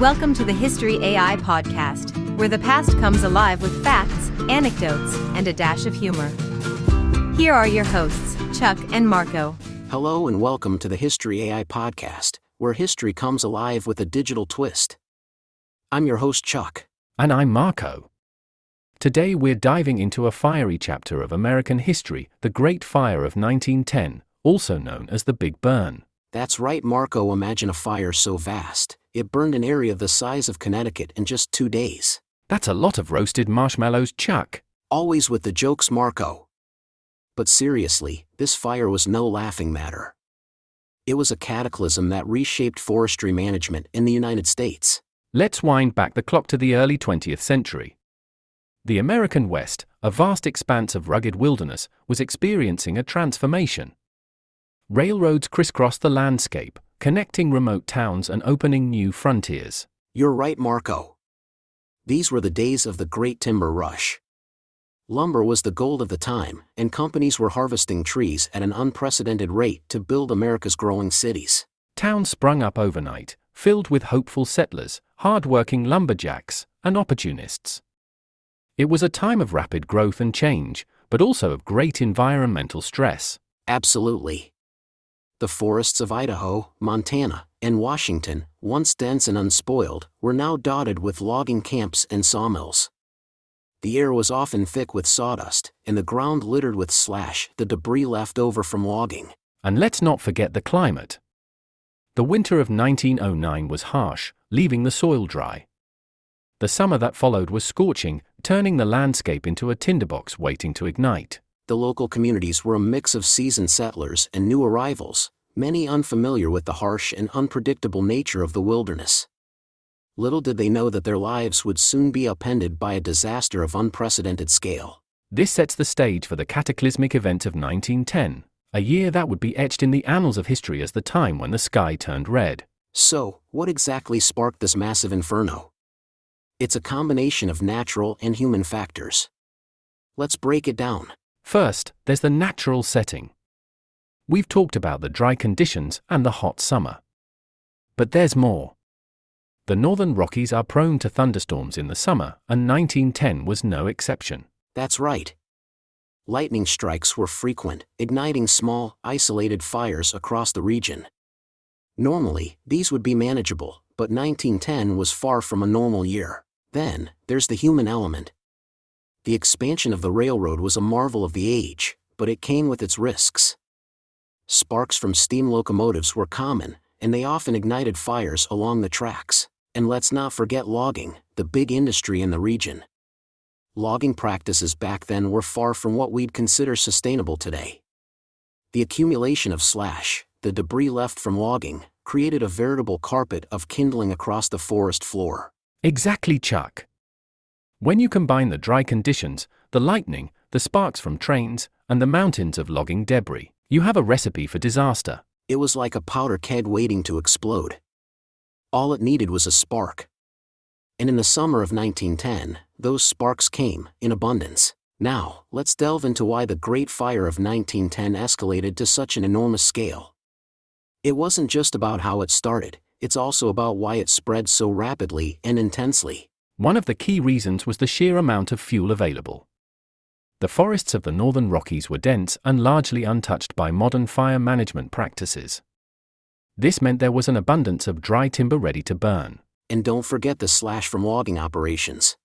Welcome to the History AI podcast, where the past comes alive with facts, anecdotes, and a dash of humor. Here are your hosts, Chuck and Marco. Hello and welcome to the History AI podcast, where history comes alive with a digital twist. I'm your host, Chuck. And I'm Marco. Today we're diving into a fiery chapter of American history, the Great Fire of 1910, also known as the Big Burn. That's right, Marco. Imagine a fire so vast, it burned an area the size of Connecticut in just two days. That's a lot of roasted marshmallows, Chuck. Always with the jokes, Marco. But seriously, this fire was no laughing matter. It was a cataclysm that reshaped forestry management in the United States. Let's wind back the clock to the early 20th century. The American West, a vast expanse of rugged wilderness, was experiencing a transformation. Railroads crisscrossed the landscape, connecting remote towns and opening new frontiers. You're right, Marco. These were the days of the Great Timber Rush. Lumber was the gold of the time, and companies were harvesting trees at an unprecedented rate to build America's growing cities. Towns sprung up overnight, filled with hopeful settlers, hard-working lumberjacks, and opportunists. It was a time of rapid growth and change, but also of great environmental stress. Absolutely. The forests of Idaho, Montana, and Washington, once dense and unspoiled, were now dotted with logging camps and sawmills. The air was often thick with sawdust, and the ground littered with slash, the debris left over from logging. And let's not forget the climate. The winter of 1909 was harsh, leaving the soil dry. The summer that followed was scorching, turning the landscape into a tinderbox waiting to ignite the local communities were a mix of seasoned settlers and new arrivals, many unfamiliar with the harsh and unpredictable nature of the wilderness. Little did they know that their lives would soon be upended by a disaster of unprecedented scale. This sets the stage for the cataclysmic event of 1910, a year that would be etched in the annals of history as the time when the sky turned red. So, what exactly sparked this massive inferno? It's a combination of natural and human factors. Let's break it down. First, there's the natural setting. We've talked about the dry conditions and the hot summer. But there's more. The northern Rockies are prone to thunderstorms in the summer, and 1910 was no exception. That's right. Lightning strikes were frequent, igniting small, isolated fires across the region. Normally, these would be manageable, but 1910 was far from a normal year. Then, there's the human element. The expansion of the railroad was a marvel of the age, but it came with its risks. Sparks from steam locomotives were common, and they often ignited fires along the tracks. And let's not forget logging, the big industry in the region. Logging practices back then were far from what we'd consider sustainable today. The accumulation of slash, the debris left from logging, created a veritable carpet of kindling across the forest floor. Exactly, Chuck. When you combine the dry conditions, the lightning, the sparks from trains, and the mountains of logging debris, you have a recipe for disaster. It was like a powder keg waiting to explode. All it needed was a spark. And in the summer of 1910, those sparks came, in abundance. Now, let's delve into why the Great Fire of 1910 escalated to such an enormous scale. It wasn't just about how it started, it's also about why it spread so rapidly and intensely. One of the key reasons was the sheer amount of fuel available. The forests of the northern Rockies were dense and largely untouched by modern fire management practices. This meant there was an abundance of dry timber ready to burn. And don't forget the slash from logging operations.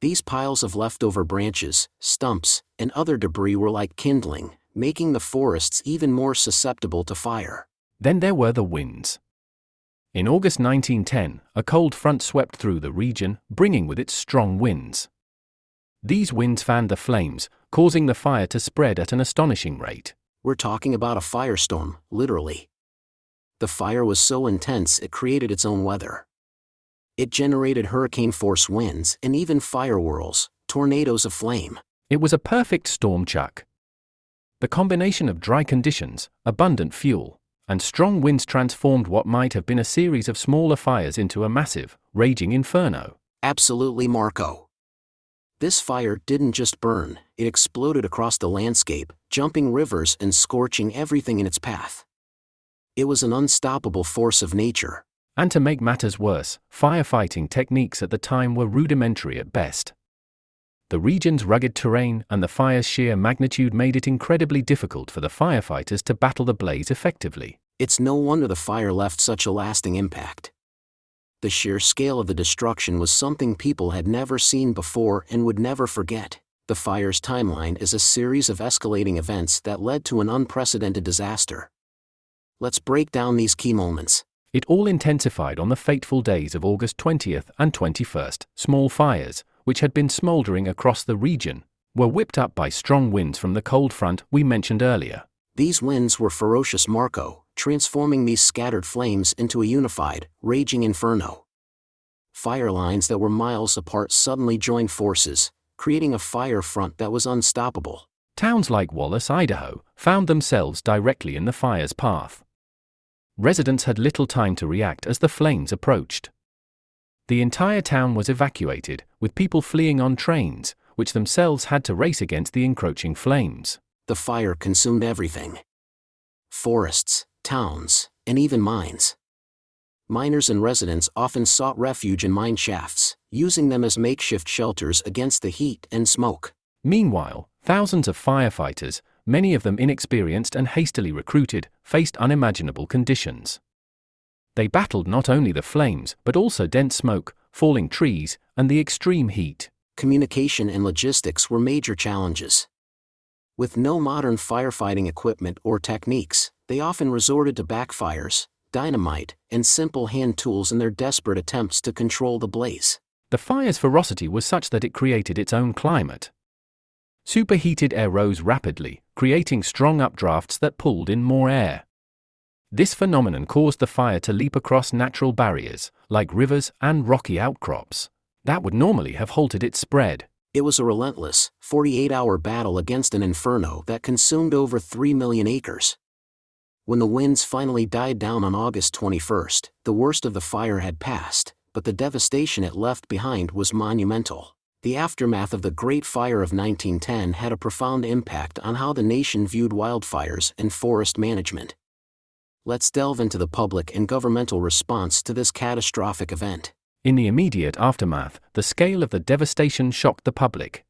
These piles of leftover branches, stumps, and other debris were like kindling, making the forests even more susceptible to fire. Then there were the winds. In August 1910, a cold front swept through the region, bringing with it strong winds. These winds fanned the flames, causing the fire to spread at an astonishing rate. We're talking about a firestorm, literally. The fire was so intense it created its own weather. It generated hurricane force winds and even fire whirls, tornadoes of flame. It was a perfect storm, Chuck. The combination of dry conditions, abundant fuel, and strong winds transformed what might have been a series of smaller fires into a massive, raging inferno. Absolutely, Marco. This fire didn't just burn, it exploded across the landscape, jumping rivers and scorching everything in its path. It was an unstoppable force of nature. And to make matters worse, firefighting techniques at the time were rudimentary at best. The region's rugged terrain and the fire's sheer magnitude made it incredibly difficult for the firefighters to battle the blaze effectively. It's no wonder the fire left such a lasting impact. The sheer scale of the destruction was something people had never seen before and would never forget. The fire's timeline is a series of escalating events that led to an unprecedented disaster. Let's break down these key moments. It all intensified on the fateful days of August 20th and 21st. Small fires, which had been smouldering across the region, were whipped up by strong winds from the cold front we mentioned earlier. These winds were ferocious Marco, transforming these scattered flames into a unified, raging inferno. Fire lines that were miles apart suddenly joined forces, creating a fire front that was unstoppable. Towns like Wallace, Idaho, found themselves directly in the fire's path. Residents had little time to react as the flames approached. The entire town was evacuated, with people fleeing on trains, which themselves had to race against the encroaching flames. The fire consumed everything forests, towns, and even mines. Miners and residents often sought refuge in mine shafts, using them as makeshift shelters against the heat and smoke. Meanwhile, thousands of firefighters, many of them inexperienced and hastily recruited, faced unimaginable conditions. They battled not only the flames, but also dense smoke, falling trees, and the extreme heat. Communication and logistics were major challenges. With no modern firefighting equipment or techniques, they often resorted to backfires, dynamite, and simple hand tools in their desperate attempts to control the blaze. The fire's ferocity was such that it created its own climate. Superheated air rose rapidly, creating strong updrafts that pulled in more air. This phenomenon caused the fire to leap across natural barriers, like rivers and rocky outcrops, that would normally have halted its spread. It was a relentless, 48 hour battle against an inferno that consumed over 3 million acres. When the winds finally died down on August 21st, the worst of the fire had passed, but the devastation it left behind was monumental. The aftermath of the Great Fire of 1910 had a profound impact on how the nation viewed wildfires and forest management let's delve into the public and governmental response to this catastrophic event. In the immediate aftermath, the scale of the devastation shocked the public.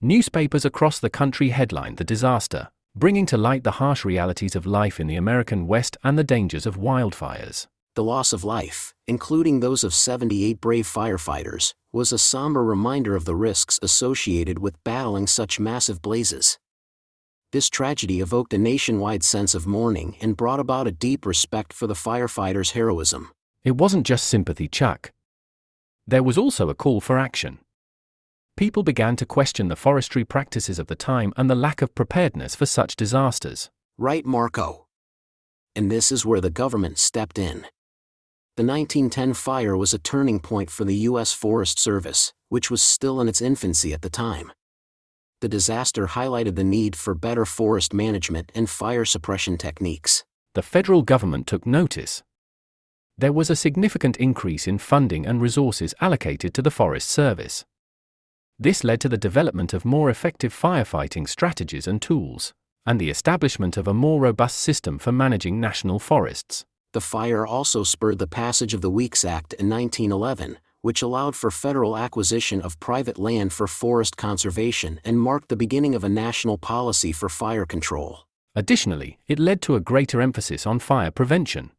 Newspapers across the country headlined the disaster, bringing to light the harsh realities of life in the American West and the dangers of wildfires. The loss of life, including those of 78 brave firefighters, was a somber reminder of the risks associated with battling such massive blazes. This tragedy evoked a nationwide sense of mourning and brought about a deep respect for the firefighters' heroism. It wasn't just sympathy, Chuck. There was also a call for action. People began to question the forestry practices of the time and the lack of preparedness for such disasters. Right, Marco. And this is where the government stepped in. The 1910 fire was a turning point for the U.S. Forest Service, which was still in its infancy at the time the disaster highlighted the need for better forest management and fire suppression techniques. The federal government took notice. There was a significant increase in funding and resources allocated to the Forest Service. This led to the development of more effective firefighting strategies and tools, and the establishment of a more robust system for managing national forests. The fire also spurred the passage of the Weeks Act in 1911, which allowed for federal acquisition of private land for forest conservation and marked the beginning of a national policy for fire control. Additionally, it led to a greater emphasis on fire prevention.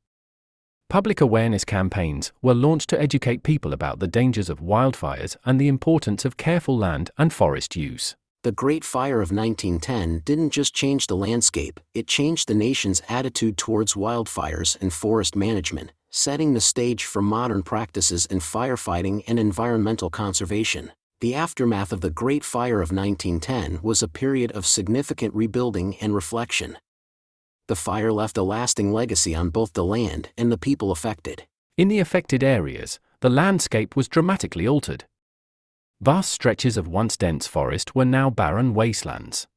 Public awareness campaigns were launched to educate people about the dangers of wildfires and the importance of careful land and forest use. The Great Fire of 1910 didn't just change the landscape, it changed the nation's attitude towards wildfires and forest management, setting the stage for modern practices in firefighting and environmental conservation. The aftermath of the Great Fire of 1910 was a period of significant rebuilding and reflection. The fire left a lasting legacy on both the land and the people affected. In the affected areas, the landscape was dramatically altered. Vast stretches of once dense forest were now barren wastelands.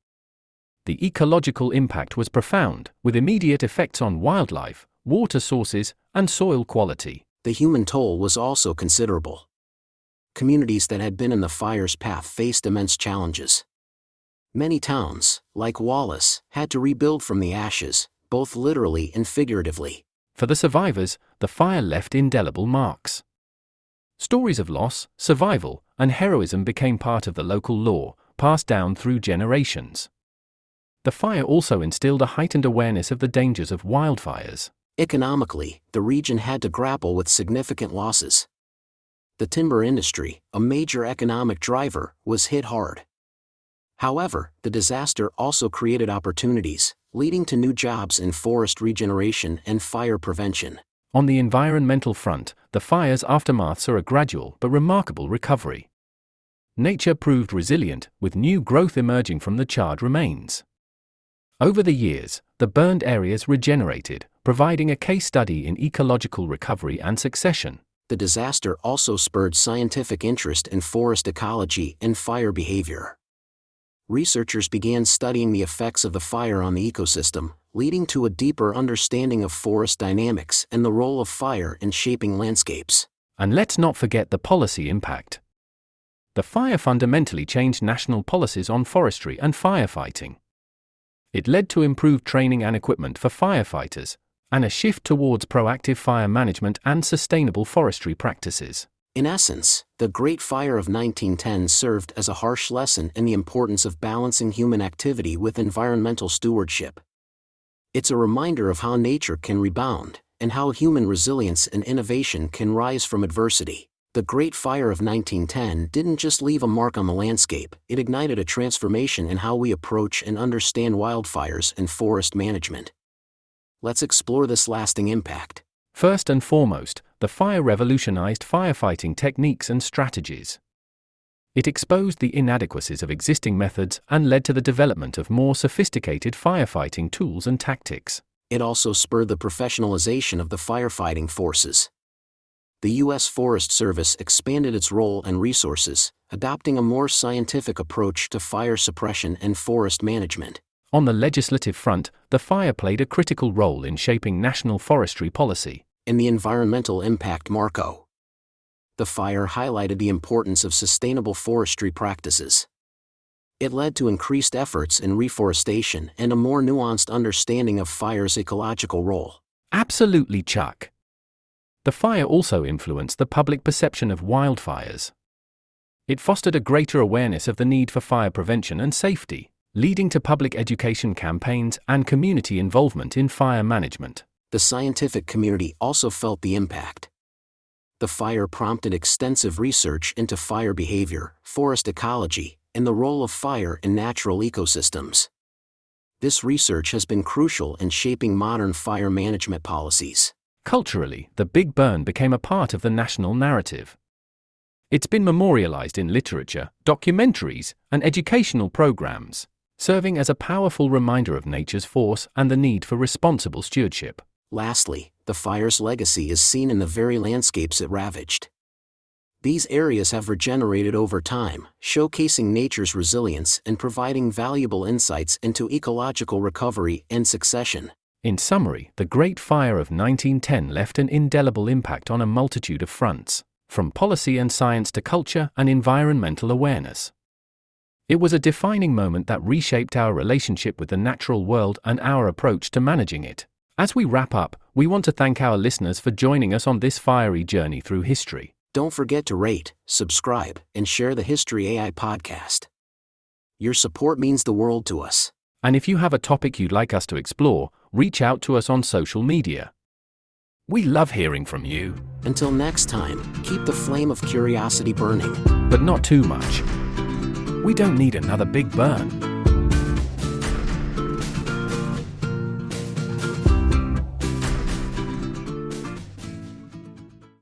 The ecological impact was profound, with immediate effects on wildlife, water sources, and soil quality. The human toll was also considerable. Communities that had been in the fire's path faced immense challenges. Many towns, like Wallace, had to rebuild from the ashes, both literally and figuratively. For the survivors, the fire left indelible marks. Stories of loss, survival, and heroism became part of the local lore, passed down through generations. The fire also instilled a heightened awareness of the dangers of wildfires. Economically, the region had to grapple with significant losses. The timber industry, a major economic driver, was hit hard. However, the disaster also created opportunities, leading to new jobs in forest regeneration and fire prevention. On the environmental front, the fire's aftermaths are a gradual but remarkable recovery. Nature proved resilient, with new growth emerging from the charred remains. Over the years, the burned areas regenerated, providing a case study in ecological recovery and succession. The disaster also spurred scientific interest in forest ecology and fire behavior. Researchers began studying the effects of the fire on the ecosystem, leading to a deeper understanding of forest dynamics and the role of fire in shaping landscapes. And let's not forget the policy impact. The fire fundamentally changed national policies on forestry and firefighting. It led to improved training and equipment for firefighters, and a shift towards proactive fire management and sustainable forestry practices. In essence, the Great Fire of 1910 served as a harsh lesson in the importance of balancing human activity with environmental stewardship. It's a reminder of how nature can rebound, and how human resilience and innovation can rise from adversity. The Great Fire of 1910 didn't just leave a mark on the landscape, it ignited a transformation in how we approach and understand wildfires and forest management. Let's explore this lasting impact. First and foremost, the fire revolutionized firefighting techniques and strategies. It exposed the inadequacies of existing methods and led to the development of more sophisticated firefighting tools and tactics. It also spurred the professionalization of the firefighting forces. The U.S. Forest Service expanded its role and resources, adopting a more scientific approach to fire suppression and forest management. On the legislative front, the fire played a critical role in shaping national forestry policy. In the environmental impact Marco, the fire highlighted the importance of sustainable forestry practices. It led to increased efforts in reforestation and a more nuanced understanding of fire's ecological role. Absolutely, Chuck. The fire also influenced the public perception of wildfires. It fostered a greater awareness of the need for fire prevention and safety leading to public education campaigns and community involvement in fire management. The scientific community also felt the impact. The fire prompted extensive research into fire behavior, forest ecology, and the role of fire in natural ecosystems. This research has been crucial in shaping modern fire management policies. Culturally, the Big Burn became a part of the national narrative. It's been memorialized in literature, documentaries, and educational programs serving as a powerful reminder of nature's force and the need for responsible stewardship. Lastly, the fire's legacy is seen in the very landscapes it ravaged. These areas have regenerated over time, showcasing nature's resilience and providing valuable insights into ecological recovery and succession. In summary, the Great Fire of 1910 left an indelible impact on a multitude of fronts, from policy and science to culture and environmental awareness. It was a defining moment that reshaped our relationship with the natural world and our approach to managing it. As we wrap up, we want to thank our listeners for joining us on this fiery journey through history. Don't forget to rate, subscribe, and share the History AI podcast. Your support means the world to us. And if you have a topic you'd like us to explore, reach out to us on social media. We love hearing from you. Until next time, keep the flame of curiosity burning. But not too much. We don't need another big burn.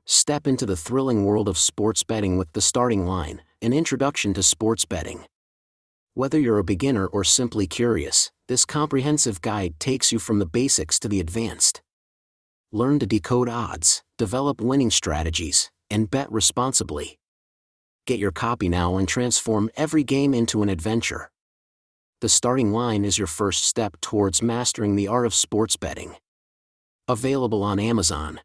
Step into the thrilling world of sports betting with the starting line, an introduction to sports betting. Whether you're a beginner or simply curious, this comprehensive guide takes you from the basics to the advanced. Learn to decode odds, develop winning strategies, and bet responsibly. Get your copy now and transform every game into an adventure. The starting line is your first step towards mastering the art of sports betting. Available on Amazon.